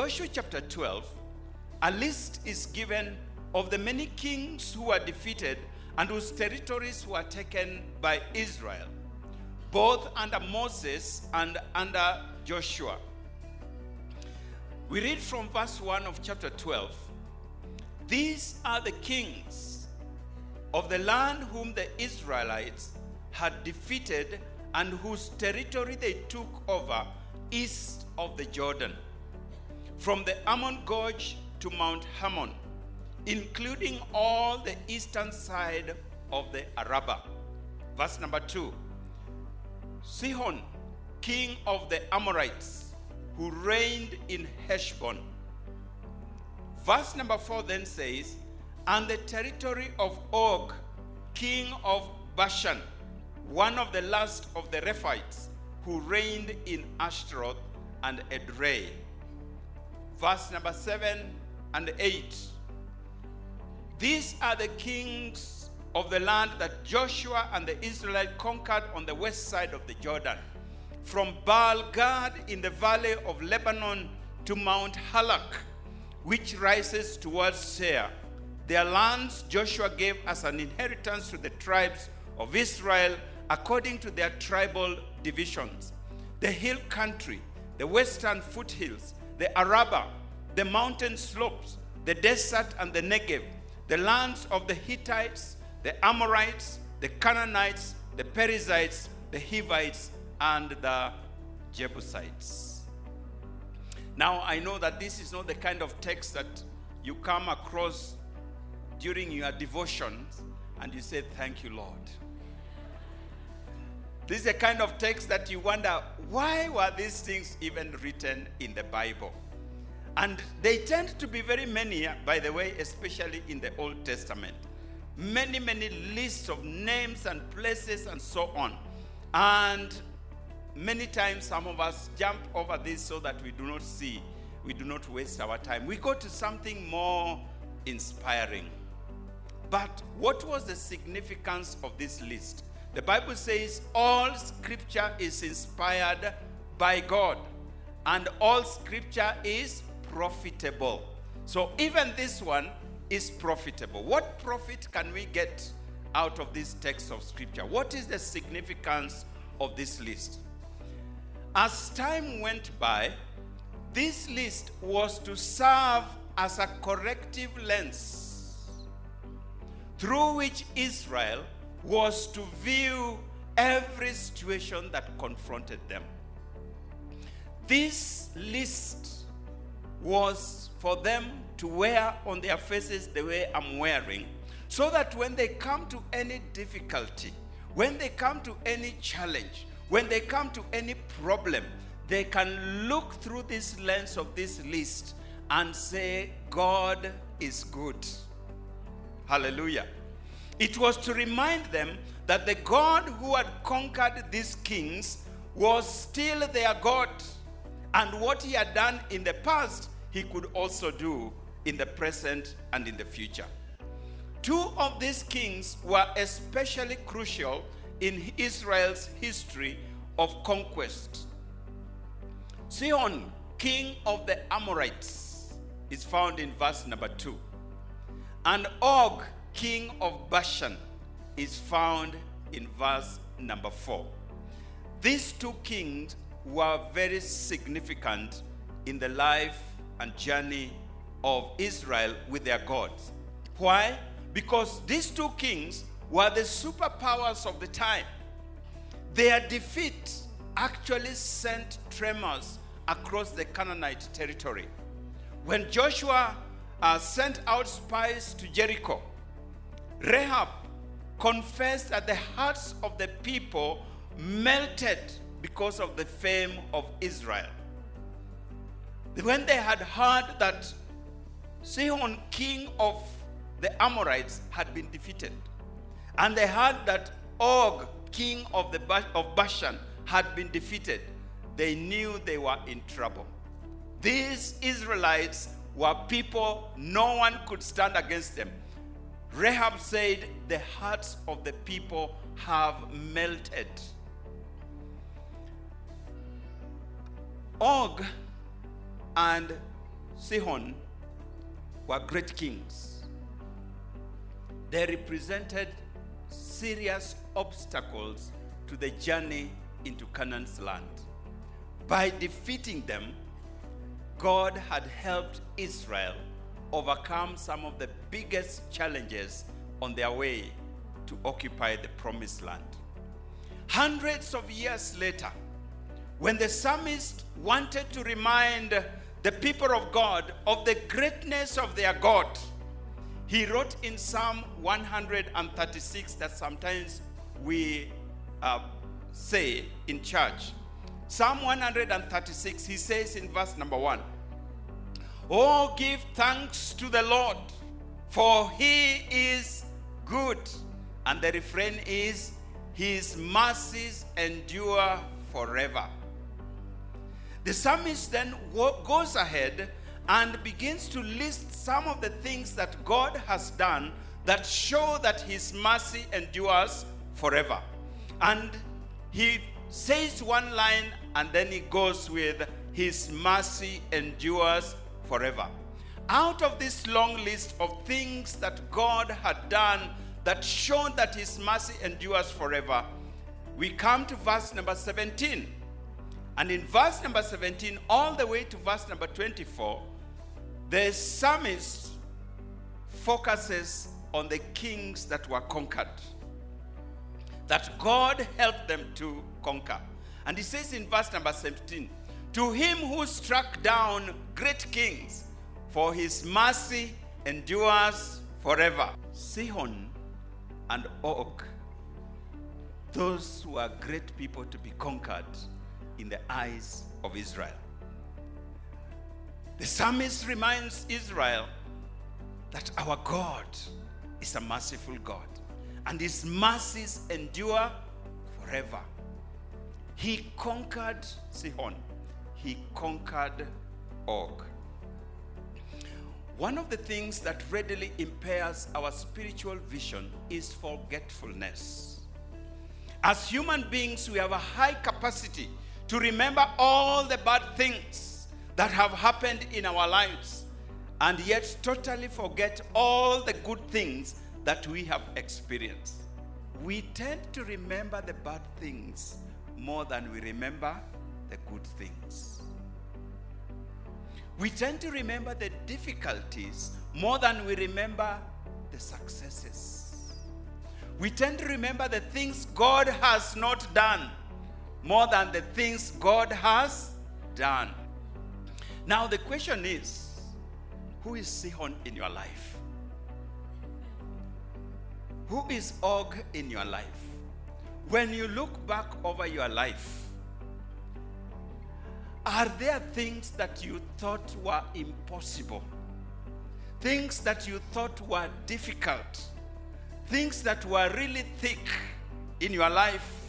Joshua chapter 12, a list is given of the many kings who were defeated and whose territories were taken by Israel, both under Moses and under Joshua. We read from verse 1 of chapter 12 These are the kings of the land whom the Israelites had defeated and whose territory they took over east of the Jordan, from the Arnon Gorge to Mount Hermon, including all the eastern side of the Arabah. Verse number 2 Sihon, king of the Amorites, who reigned in Heshbon. Verse number 4 then says, And the territory of Og, king of Bashan, one of the last of the Rephaites, who reigned in Ashtaroth and Edrei. Verse number 7 and 8. These are the kings of the land that Joshua and the Israelites conquered on the west side of the Jordan, from Baal Gad in the valley of Lebanon to Mount Halak, which rises towards Seir. Their lands Joshua gave as an inheritance to the tribes of Israel according to their tribal divisions. The hill country, the western foothills, the Arabah, the mountain slopes, the desert and the Negev, the lands of the Hittites, the Amorites, the Canaanites, the Perizzites, the Hivites, and the Jebusites. Now, I know that this is not the kind of text that you come across during your devotions and you say, Thank you, Lord. This is a kind of text that you wonder why were these things even written in the Bible? And they tend to be very many, by the way, especially in the Old Testament. Many, many lists of names and places and so on. And many times some of us jump over this so that we do not see, we do not waste our time. We go to something more inspiring. But what was the significance of this list? The Bible says all scripture is inspired by God, and all scripture is profitable. So even this one is profitable. What profit can we get out of this text of scripture? What is the significance of this list? As time went by, this list was to serve as a corrective lens through which Israel was to view every situation that confronted them. This list was for them to wear on their faces the way I'm wearing, so that when they come to any difficulty, when they come to any challenge, when they come to any problem, they can look through this lens of this list and say, God is good. Hallelujah. It was to remind them that the God who had conquered these kings was still their God. And what he had done in the past, he could also do in the present and in the future. Two of these kings were especially crucial in Israel's history of conquest. Sihon, king of the Amorites, is found in verse number 2. And Og, king of Bashan, is found in verse number 4. These two kings were very significant in the life and journey of Israel with their gods. Why? Because these two kings were the superpowers of the time. Their defeat actually sent tremors across the Canaanite territory. When Joshua uh, sent out spies to Jericho, Rahab confessed that the hearts of the people melted because of the fame of Israel. When they had heard that Sihon, king of the Amorites, had been defeated, and they heard that Og, king of, the, of Bashan, had been defeated, they knew they were in trouble. These Israelites were people, no one could stand against them. Rahab said, The hearts of the people have melted. Og and Sihon were great kings. They represented serious obstacles to the journey into Canaan's land. By defeating them, God had helped Israel overcome some of the biggest challenges on their way to occupy the promised land. Hundreds of years later, when the psalmist wanted to remind the people of God of the greatness of their God, he wrote in Psalm 136 that sometimes we uh, say in church. Psalm 136, he says in verse number 1 Oh, give thanks to the Lord, for he is good. And the refrain is, His mercies endure forever. The psalmist then goes ahead and begins to list some of the things that God has done that show that His mercy endures forever. And he says one line and then he goes with, His mercy endures forever. Out of this long list of things that God had done that showed that His mercy endures forever, we come to verse number 17. And in verse number 17, all the way to verse number 24, the psalmist focuses on the kings that were conquered, that God helped them to conquer. And he says in verse number 17, To him who struck down great kings, for his mercy endures forever. Sihon and Og, those who are great people to be conquered in the eyes of Israel. The psalmist reminds Israel that our God is a merciful God and his mercies endure forever. He conquered Sihon, he conquered Og. One of the things that readily impairs our spiritual vision is forgetfulness. As human beings, we have a high capacity to remember all the bad things that have happened in our lives and yet totally forget all the good things that we have experienced. We tend to remember the bad things more than we remember the good things. We tend to remember the difficulties more than we remember the successes. We tend to remember the things God has not done more than the things God has done. Now, the question is who is Sihon in your life? Who is Og in your life? When you look back over your life, are there things that you thought were impossible? Things that you thought were difficult? Things that were really thick in your life?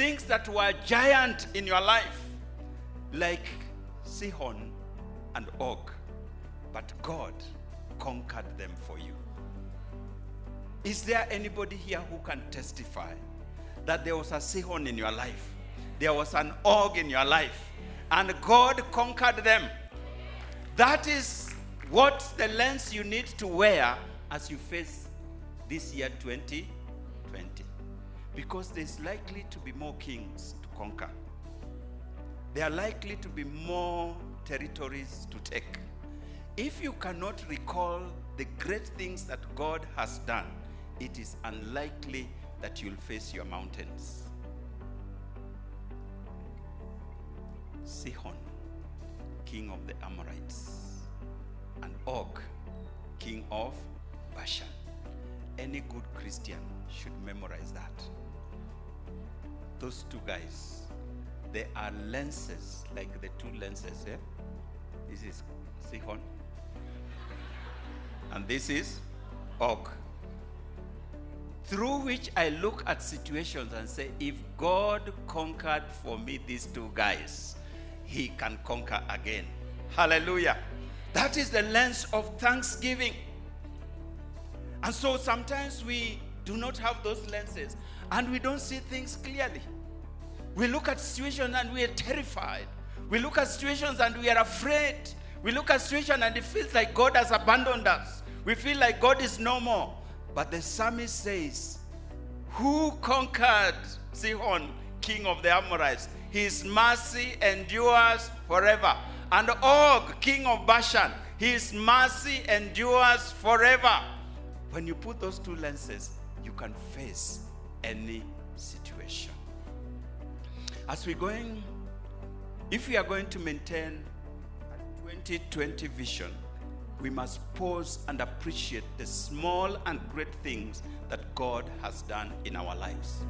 things that were giant in your life, like Sihon and Og, but God conquered them for you. Is there anybody here who can testify that there was a Sihon in your life, there was an Og in your life, and God conquered them? That is what the lens you need to wear as you face this year 2020 because there's likely to be more kings to conquer. There are likely to be more territories to take. If you cannot recall the great things that God has done, it is unlikely that you'll face your mountains. Sihon, king of the Amorites, and Og, king of Bashan. Any good Christian should memorize that those two guys, they are lenses, like the two lenses. Yeah? This is Sihon. And this is Og. Through which I look at situations and say, if God conquered for me these two guys, he can conquer again. Hallelujah. That is the lens of thanksgiving. And so sometimes we do not have those lenses and we don't see things clearly. We look at situations and we are terrified. We look at situations and we are afraid. We look at situations and it feels like God has abandoned us. We feel like God is no more. But the psalmist says, Who conquered Sihon, king of the Amorites? His mercy endures forever. And Og, king of Bashan, his mercy endures forever. When you put those two lenses, you can face any situation. As we're going, if we are going to maintain a 2020 vision, we must pause and appreciate the small and great things that God has done in our lives.